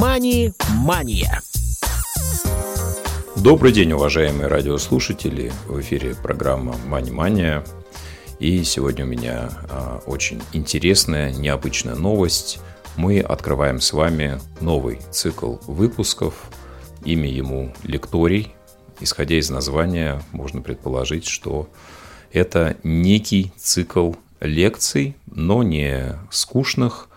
«Мани-мания». Добрый день, уважаемые радиослушатели. В эфире программа «Мани-мания». И сегодня у меня а, очень интересная, необычная новость. Мы открываем с вами новый цикл выпусков. Имя ему «Лекторий». Исходя из названия, можно предположить, что это некий цикл лекций, но не скучных,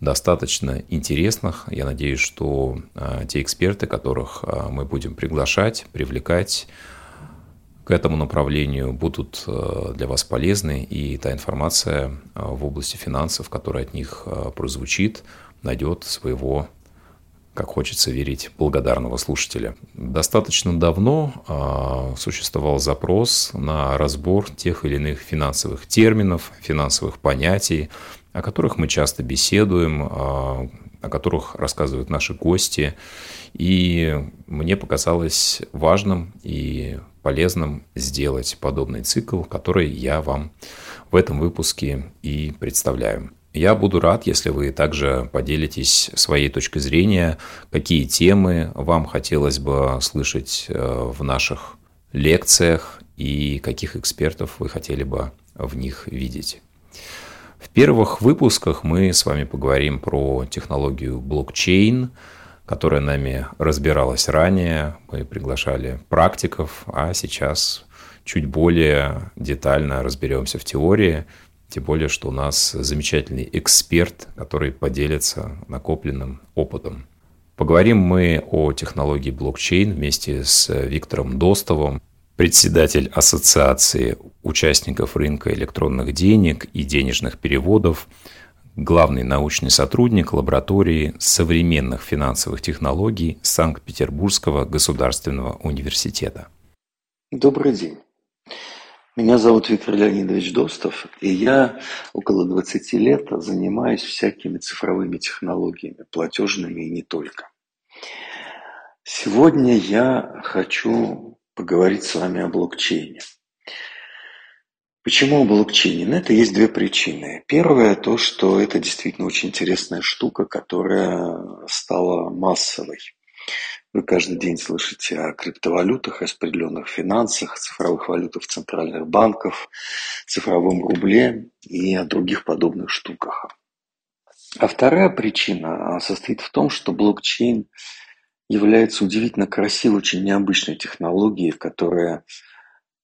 достаточно интересных. Я надеюсь, что а, те эксперты, которых а, мы будем приглашать, привлекать к этому направлению, будут а, для вас полезны, и та информация в области финансов, которая от них прозвучит, найдет своего как хочется верить, благодарного слушателя. Достаточно давно э, существовал запрос на разбор тех или иных финансовых терминов, финансовых понятий, о которых мы часто беседуем, а, о которых рассказывают наши гости. И мне показалось важным и полезным сделать подобный цикл, который я вам в этом выпуске и представляю. Я буду рад, если вы также поделитесь своей точкой зрения, какие темы вам хотелось бы слышать э, в наших лекциях и каких экспертов вы хотели бы в них видеть. В первых выпусках мы с вами поговорим про технологию блокчейн, которая нами разбиралась ранее. Мы приглашали практиков, а сейчас чуть более детально разберемся в теории. Тем более, что у нас замечательный эксперт, который поделится накопленным опытом. Поговорим мы о технологии блокчейн вместе с Виктором Достовым, председатель Ассоциации участников рынка электронных денег и денежных переводов, главный научный сотрудник лаборатории современных финансовых технологий Санкт-Петербургского государственного университета. Добрый день. Меня зовут Виктор Леонидович Достов, и я около 20 лет занимаюсь всякими цифровыми технологиями, платежными и не только. Сегодня я хочу поговорить с вами о блокчейне. Почему о блокчейне? На это есть две причины. Первое то, что это действительно очень интересная штука, которая стала массовой. Вы каждый день слышите о криптовалютах, о распределенных финансах, цифровых валютах центральных банков, цифровом рубле и о других подобных штуках. А вторая причина состоит в том, что блокчейн является удивительно красивой, очень необычной технологией, которая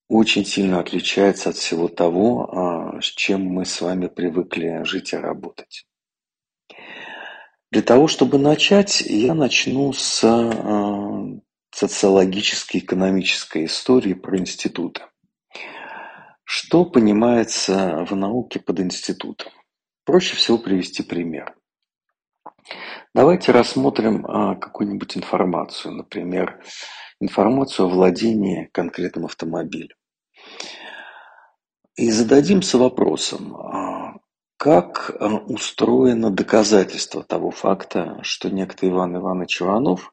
очень сильно отличается от всего того, а, с чем мы с вами привыкли жить и работать. Для того, чтобы начать, я начну с а, социологической экономической истории про институты. Что понимается в науке под институтом? Проще всего привести пример. Давайте рассмотрим а, какую-нибудь информацию, например, информацию о владении конкретным автомобилем. И зададимся вопросом, а, как а, устроено доказательство того факта, что некто Иван Иванович Иванов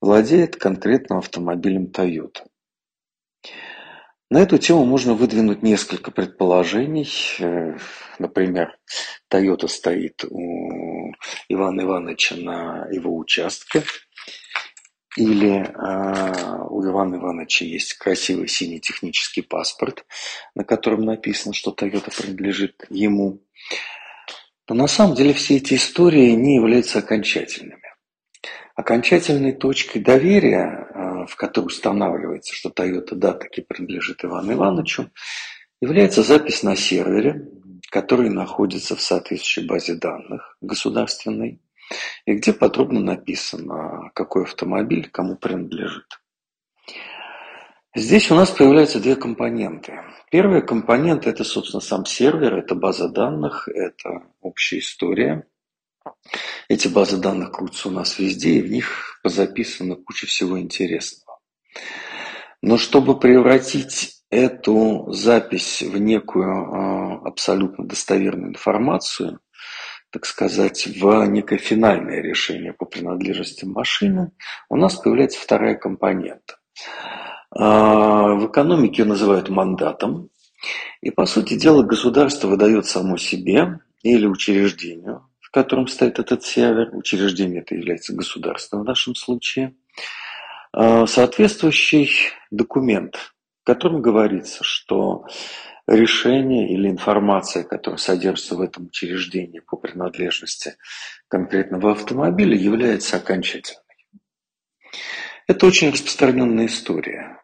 владеет конкретным автомобилем Toyota. На эту тему можно выдвинуть несколько предположений. Э, например, Toyota стоит у Ивана Ивановича на его участке. Или э, у Ивана Ивановича есть красивый синий технический паспорт, на котором написано, что Toyota принадлежит ему. Но на самом деле все эти истории не являются окончательными. Окончательной точкой доверия в которой устанавливается, что Toyota да, таки принадлежит Ивану Ивановичу, является запись на сервере, который находится в соответствующей базе данных государственной, и где подробно написано, какой автомобиль кому принадлежит. Здесь у нас появляются две компоненты. Первый компонент – это, собственно, сам сервер, это база данных, это общая история, эти базы данных крутятся у нас везде, и в них записана куча всего интересного. Но чтобы превратить эту запись в некую а, абсолютно достоверную информацию, так сказать, в некое финальное решение по принадлежности машины, у нас появляется вторая компонента. А, в экономике ее называют мандатом. И, по сути дела, государство выдает само себе или учреждению, в котором стоит этот сервер, учреждение это является государством в нашем случае, соответствующий документ, в котором говорится, что решение или информация, которая содержится в этом учреждении по принадлежности конкретного автомобиля, является окончательной. Это очень распространенная история.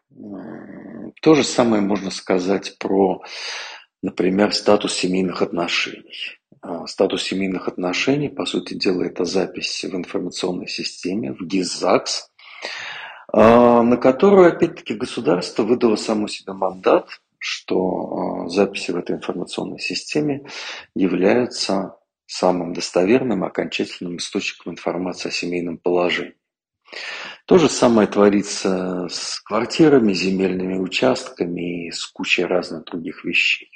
То же самое можно сказать про, например, статус семейных отношений. А, статус семейных отношений, по сути дела, это запись в информационной системе, в ГИС-ЗАГС, а, на которую, опять-таки, государство выдало само себе мандат, что а, записи в этой информационной системе являются самым достоверным окончательным источником информации о семейном положении. То же самое творится с квартирами, земельными участками и с кучей разных других вещей.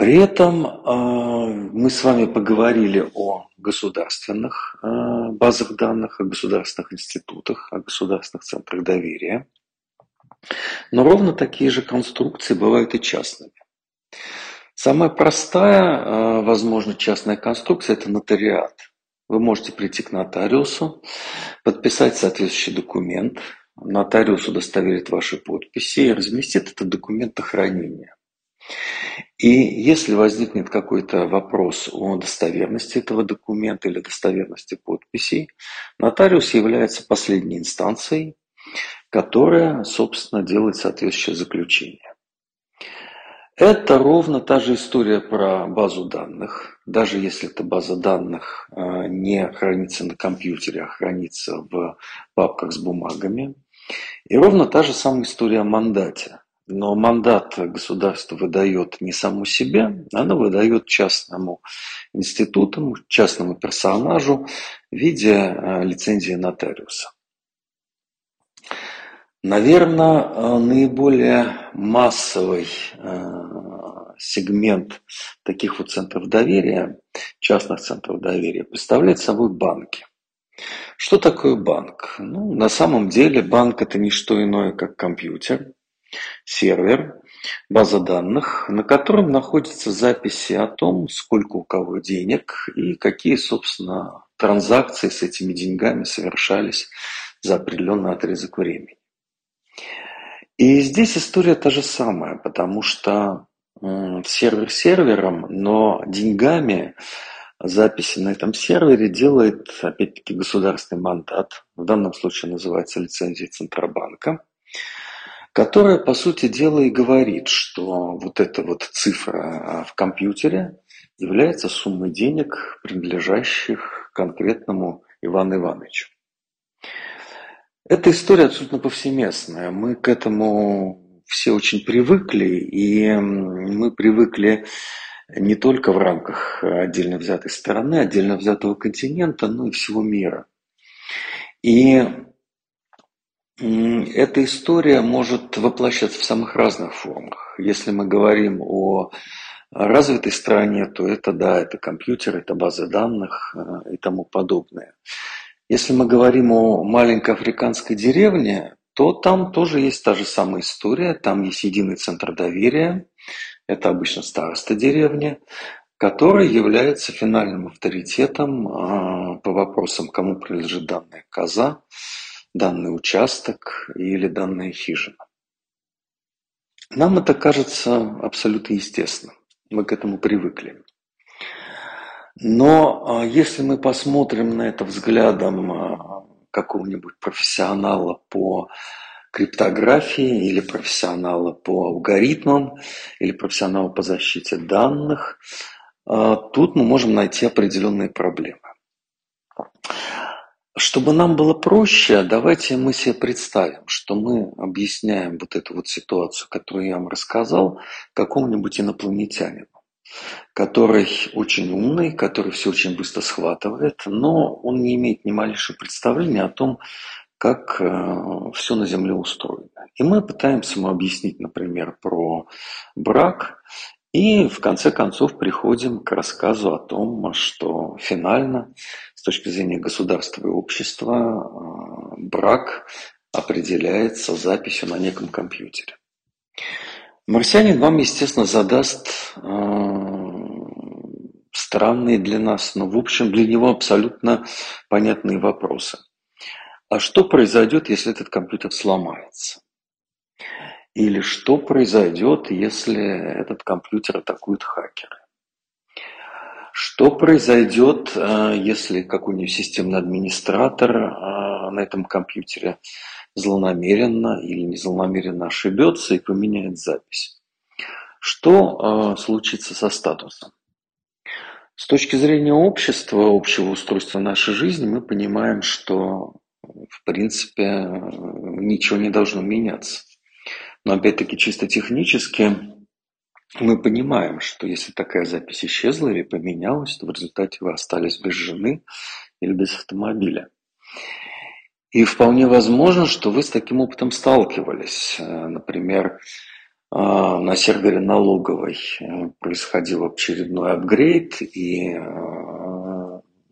При этом а, мы с вами поговорили о государственных а, базах данных, о государственных институтах, о государственных центрах доверия. Но ровно такие же конструкции бывают и частными. Самая простая, а, возможно, частная конструкция – это нотариат. Вы можете прийти к нотариусу, подписать соответствующий документ, нотариус удостоверит ваши подписи и разместит этот документ на хранение. И если возникнет какой-то вопрос о достоверности этого документа или достоверности подписей, нотариус является последней инстанцией, которая, собственно, делает соответствующее заключение. Это ровно та же история про базу данных. Даже если эта база данных а, не хранится на компьютере, а хранится в папках с бумагами. И ровно та же самая история о мандате. Но мандат государство выдает не саму себе, оно выдает частному институту, частному персонажу в виде а, лицензии нотариуса. Наверное, э, наиболее массовый э, сегмент таких вот центров доверия, частных центров доверия, представляет собой банки. Что такое банк? Ну, на самом деле банк это не что иное, как компьютер, сервер, база данных, на котором находятся записи о том, сколько у кого денег и какие, собственно, транзакции с этими деньгами совершались за определенный отрезок времени. И здесь история та же самая, потому что сервер сервером, но деньгами записи на этом сервере делает, опять-таки, государственный мандат, в данном случае называется лицензия Центробанка, которая, по сути дела, и говорит, что вот эта вот цифра в компьютере является суммой денег, принадлежащих конкретному Ивану Ивановичу. Эта история абсолютно повсеместная. Мы к этому все очень привыкли, и мы привыкли не только в рамках отдельно взятой страны, отдельно взятого континента, но и всего мира. И эта история может воплощаться в самых разных формах. Если мы говорим о развитой стране, то это, да, это компьютер, это базы данных э, и тому подобное. Если мы говорим о маленькой африканской деревне, то там тоже есть та же самая история. Там есть единый центр доверия. Это обычно староста деревни, который является финальным авторитетом а, по вопросам, кому принадлежит данная коза, данный участок или данная хижина. Нам это кажется абсолютно естественным. Мы к этому привыкли. Но а, если мы посмотрим на это взглядом а, какого-нибудь профессионала по криптографии или профессионала по алгоритмам или профессионала по защите данных, а, тут мы можем найти определенные проблемы. Чтобы нам было проще, давайте мы себе представим, что мы объясняем вот эту вот ситуацию, которую я вам рассказал, какому-нибудь инопланетянину который очень умный, который все очень быстро схватывает, но он не имеет ни малейшего представления о том, как э, все на Земле устроено. И мы пытаемся ему объяснить, например, про брак, и в конце концов приходим к рассказу о том, что финально, с точки зрения государства и общества, э, брак определяется записью на неком компьютере. Марсианин вам, естественно, задаст э, странные для нас, но, в общем, для него абсолютно понятные вопросы. А что произойдет, если этот компьютер сломается? Или что произойдет, если этот компьютер атакуют хакеры? Что произойдет, э, если какой-нибудь системный администратор э, на этом компьютере злонамеренно или незлонамеренно ошибется и поменяет запись? Что э, случится со статусом? С точки зрения общества, общего устройства нашей жизни, мы понимаем, что в принципе ничего не должно меняться. Но опять-таки чисто технически мы понимаем, что если такая запись исчезла или поменялась, то в результате вы остались без жены или без автомобиля. И вполне возможно, что вы с таким опытом сталкивались. Например, а, на сервере налоговой происходил очередной апгрейд, и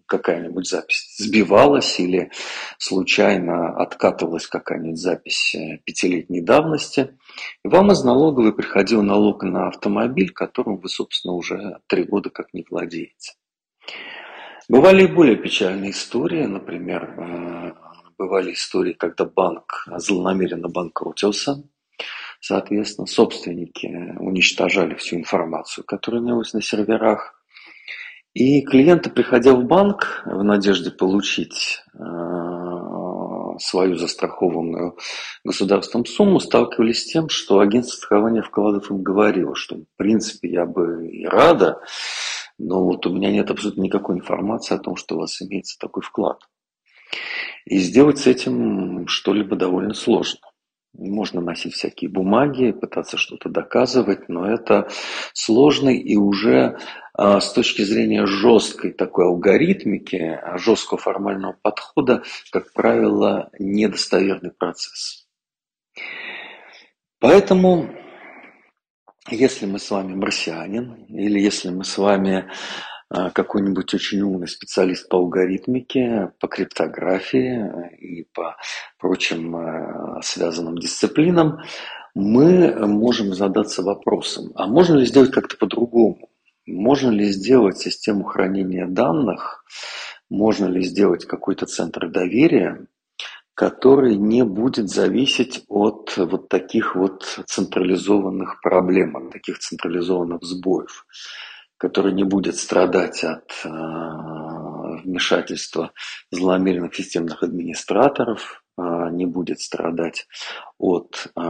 какая-нибудь запись сбивалась или случайно откатывалась какая-нибудь запись э, пятилетней давности, и вам из налоговой приходил налог на автомобиль, которым вы, собственно, уже три года как не владеете. Бывали и более печальные истории, например, э, бывали истории, когда банк злонамеренно банкротился, соответственно, собственники уничтожали всю информацию, которая имелась на серверах, и клиенты, приходя в банк в надежде получить э, свою застрахованную государством сумму, сталкивались с тем, что агентство страхования вкладов им говорило, что в принципе я бы и рада, но вот у меня нет абсолютно никакой информации о том, что у вас имеется такой вклад. И сделать с этим что-либо довольно сложно. Можно носить всякие бумаги, пытаться что-то доказывать, но это сложный и уже а, с точки зрения жесткой такой алгоритмики, жесткого формального подхода, как правило, недостоверный процесс. Поэтому, если мы с вами марсианин, или если мы с вами а, какой-нибудь очень умный специалист по алгоритмике, по криптографии и по прочим а, связанным дисциплинам, мы можем задаться вопросом, а можно ли сделать как-то по-другому? Можно ли сделать систему хранения данных, можно ли сделать какой-то центр доверия, который не будет зависеть от вот таких вот централизованных проблем, от таких централизованных сбоев который не будет страдать от э, вмешательства злонамеренных системных администраторов, э, не будет страдать от э,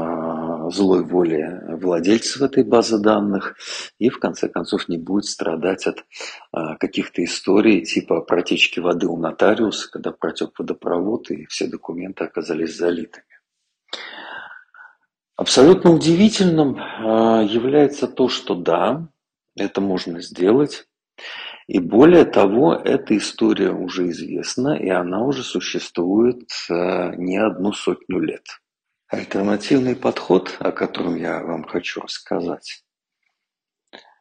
злой воли владельцев этой базы данных и, в конце концов, не будет страдать от каких-то историй типа протечки воды у нотариуса, когда протек водопровод и все документы оказались залитыми. Абсолютно удивительным является то, что да, это можно сделать. И более того, эта история уже известна, и она уже существует э, не одну сотню лет. Альтернативный подход, о котором я вам хочу рассказать,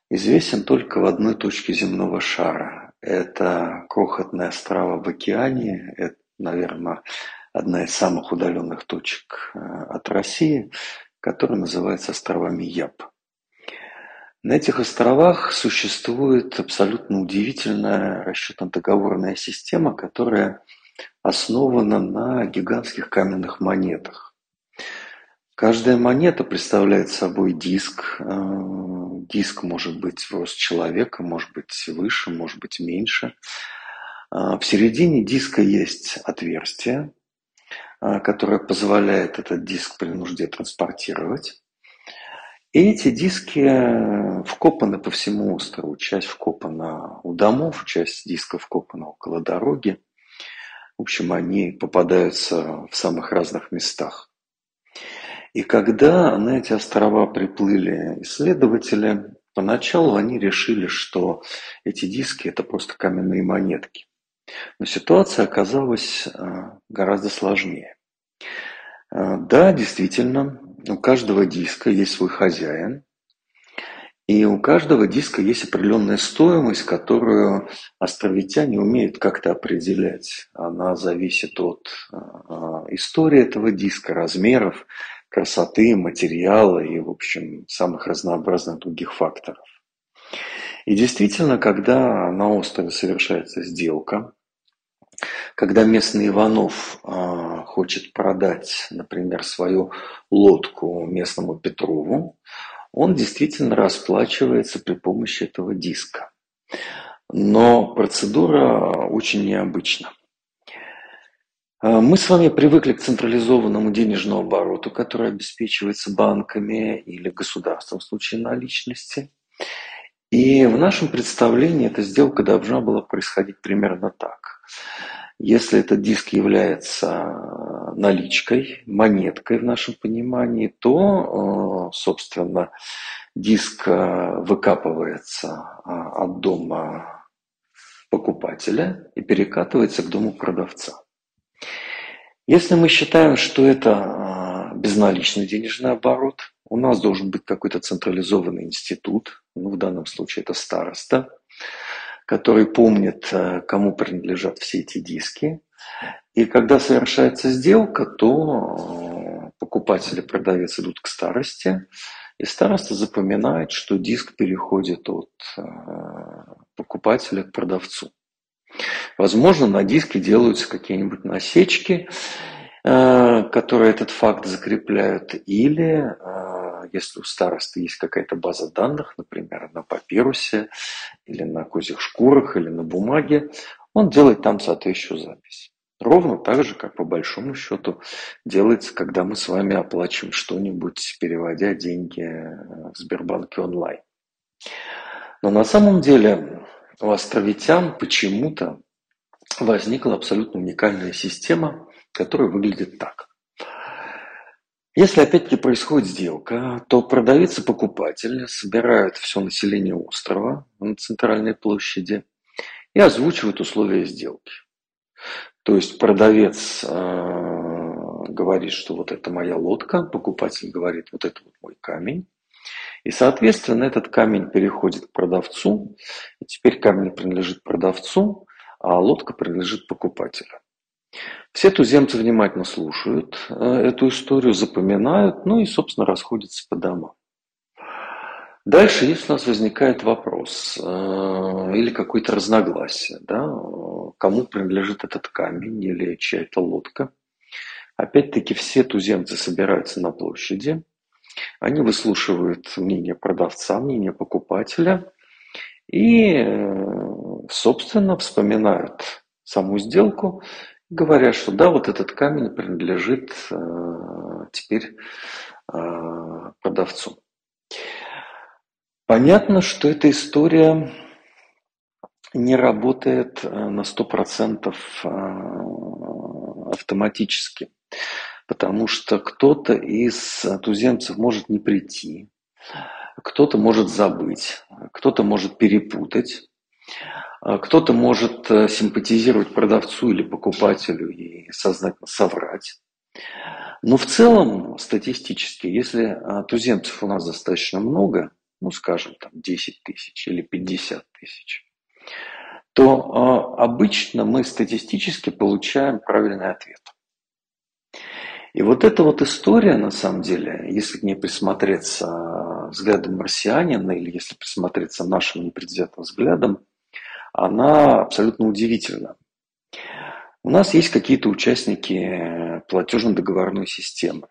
известен только в одной точке земного шара. Это крохотные острова в океане, это, наверное, одна из самых удаленных точек э, от России, которая называется островами Яб. На этих островах существует абсолютно удивительная расчетно-договорная система, которая основана на гигантских каменных монетах. Каждая монета представляет собой диск. Э, диск может быть в рост человека, может быть выше, может быть меньше. Э, в середине диска есть отверстие, э, которое позволяет этот диск при нужде транспортировать. И эти диски э, вкопаны по всему острову. Часть вкопана у домов, часть дисков вкопана около дороги. В общем, они попадаются в самых разных местах. И когда на эти острова приплыли исследователи, поначалу они решили, что эти диски – это просто каменные монетки. Но ситуация оказалась э, гораздо сложнее. Э, да, действительно, у каждого диска есть свой хозяин, и у каждого диска есть определенная стоимость, которую островитяне умеют как-то определять. Она зависит от э, истории этого диска, размеров, красоты, материала и, в общем, самых разнообразных других факторов. И действительно, когда на острове совершается сделка, когда местный Иванов э, хочет продать, например, свою лодку местному Петрову, он действительно расплачивается при помощи этого диска. Но процедура очень необычна. А, мы с вами привыкли к централизованному денежному обороту, который обеспечивается банками или государством в случае наличности. И в нашем представлении эта сделка должна была происходить примерно так. Если этот диск является наличкой, монеткой в нашем понимании, то, э, собственно, диск э, выкапывается э, от дома покупателя и перекатывается к дому продавца. Если мы считаем, что это безналичный денежный оборот, у нас должен быть какой-то централизованный институт, ну, в данном случае это староста, который помнит, э, кому принадлежат все эти диски. И когда совершается сделка, то э, покупатель и продавец идут к старости, и староста запоминает, что диск переходит от э, покупателя к продавцу. Возможно, на диске делаются какие-нибудь насечки, которые этот факт закрепляют, или если у старосты есть какая-то база данных, например, на папирусе или на козьих шкурах или на бумаге, он делает там соответствующую запись. Ровно так же, как по большому счету делается, когда мы с вами оплачиваем что-нибудь, переводя деньги в Сбербанке онлайн. Но на самом деле у островитян почему-то возникла абсолютно уникальная система, которая выглядит так. Если опять-таки происходит сделка, то продавец и покупатель собирают все население острова на центральной площади и озвучивают условия сделки. То есть продавец э, говорит, что вот это моя лодка, покупатель говорит, вот это вот мой камень. И, соответственно, этот камень переходит к продавцу, и теперь камень принадлежит продавцу, а лодка принадлежит покупателю. Все туземцы внимательно слушают э, эту историю, запоминают, ну и, собственно, расходятся по домам. Дальше, если у нас возникает вопрос э, или какое-то разногласие, да, кому принадлежит этот камень или чья-то лодка, опять-таки все туземцы собираются на площади, они выслушивают мнение продавца, мнение покупателя и, э, собственно, вспоминают саму сделку говорят, что да, вот этот камень принадлежит э, теперь э, продавцу. Понятно, что эта история не работает э, на 100% э, автоматически, потому что кто-то из туземцев может не прийти, кто-то может забыть, кто-то может перепутать, кто-то может э, симпатизировать продавцу или покупателю и сознательно соврать. Но в целом, статистически, если а, туземцев у нас достаточно много, ну, скажем, там 10 тысяч или 50 тысяч, то а, обычно мы статистически получаем правильный ответ. И вот эта вот история, на самом деле, если к ней присмотреться взглядом марсианина или если присмотреться нашим непредвзятым взглядом, она абсолютно удивительна. У нас есть какие-то участники платежно-договорной системы.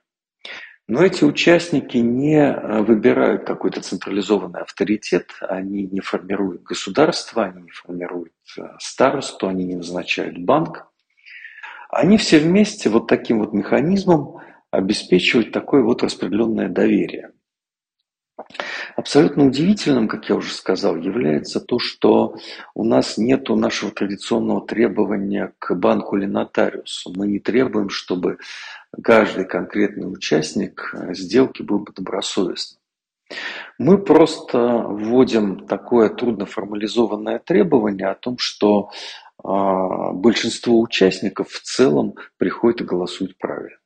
Но эти участники не выбирают какой-то централизованный авторитет, они не формируют государство, они не формируют э, старосту, они не назначают банк. Они все вместе вот таким вот механизмом обеспечивают такое вот распределенное доверие. Абсолютно удивительным, как я уже сказал, является то, что у нас нет нашего традиционного требования к банку или нотариусу. Мы не требуем, чтобы каждый конкретный участник сделки был бы добросовестным. Мы просто вводим такое трудно формализованное требование о том, что э, большинство участников в целом приходит и голосует правильно.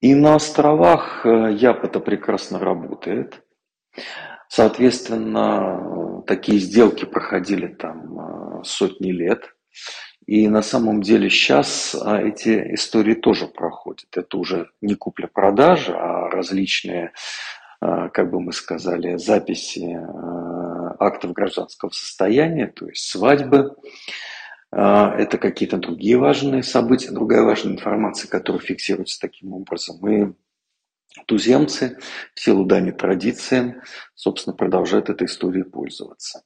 И на островах э, ЯП это прекрасно работает. Соответственно, такие сделки проходили там э, сотни лет. И на самом деле сейчас а, эти истории тоже проходят. Это уже не купля-продажа, а различные, э, как бы мы сказали, записи актов гражданского состояния, то есть свадьбы, это какие-то другие важные события, другая важная информация, которая фиксируется таким образом. И туземцы в силу дани традициям, собственно, продолжают этой историей пользоваться.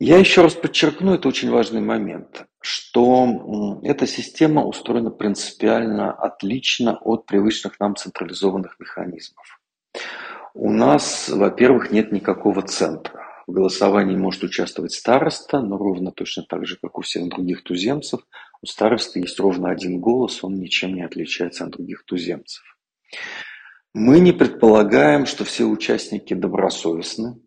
Я еще раз подчеркну, это очень важный момент, что эта система устроена принципиально отлично от привычных нам централизованных механизмов. У нас, во-первых, нет никакого центра. В голосовании может участвовать староста, но ровно точно так же, как у всех других туземцев, у старосты есть ровно один голос, он ничем не отличается от других туземцев. Мы не предполагаем, что все участники добросовестны.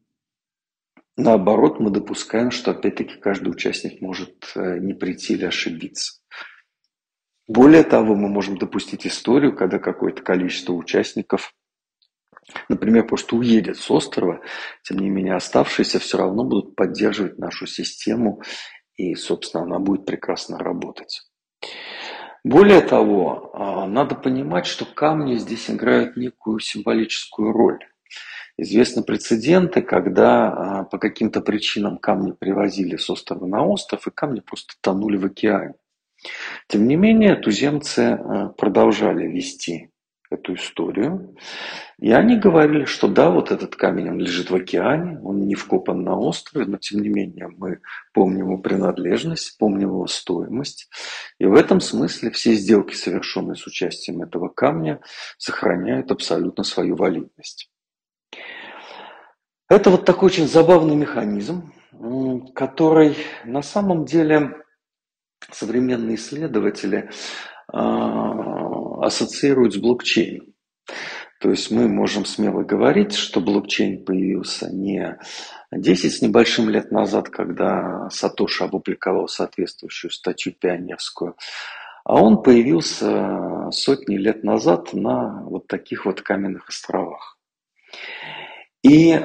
Наоборот, мы допускаем, что опять-таки каждый участник может э, не прийти или ошибиться. Более того, мы можем допустить историю, когда какое-то количество участников например, просто уедет с острова, тем не менее оставшиеся все равно будут поддерживать нашу систему, и, собственно, она будет прекрасно работать. Более того, а, надо понимать, что камни здесь играют некую символическую роль. Известны прецеденты, когда а, по каким-то причинам камни привозили с острова на остров, и камни просто тонули в океане. Тем не менее, туземцы а, продолжали вести эту историю. И они говорили, что да, вот этот камень, он лежит в океане, он не вкопан на острове, но тем не менее мы помним его принадлежность, помним его стоимость. И в этом смысле все сделки, совершенные с участием этого камня, сохраняют абсолютно свою валидность. Это вот такой очень забавный механизм, который на самом деле современные исследователи ассоциируют с блокчейном. То есть мы можем смело говорить, что блокчейн появился не 10 с небольшим лет назад, когда Сатоши опубликовал соответствующую статью пионерскую, а он появился сотни лет назад на вот таких вот каменных островах. И э,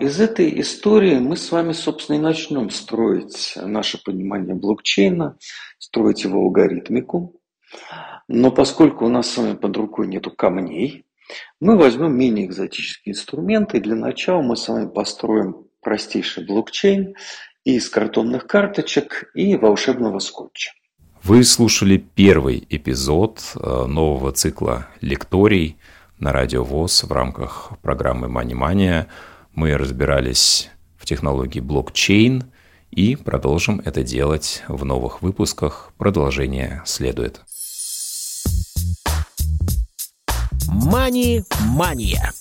из этой истории мы с вами, собственно, и начнем строить наше понимание блокчейна, строить его алгоритмику. Но поскольку у нас с вами под рукой нету камней, мы возьмем менее экзотические инструменты. Для начала мы с вами построим простейший блокчейн из картонных карточек и волшебного скотча. Вы слушали первый эпизод э, нового цикла лекторий на Радио ВОЗ в рамках программы «Мани-мания». Мы разбирались в технологии блокчейн и продолжим это делать в новых выпусках. Продолжение следует. Мани-мания.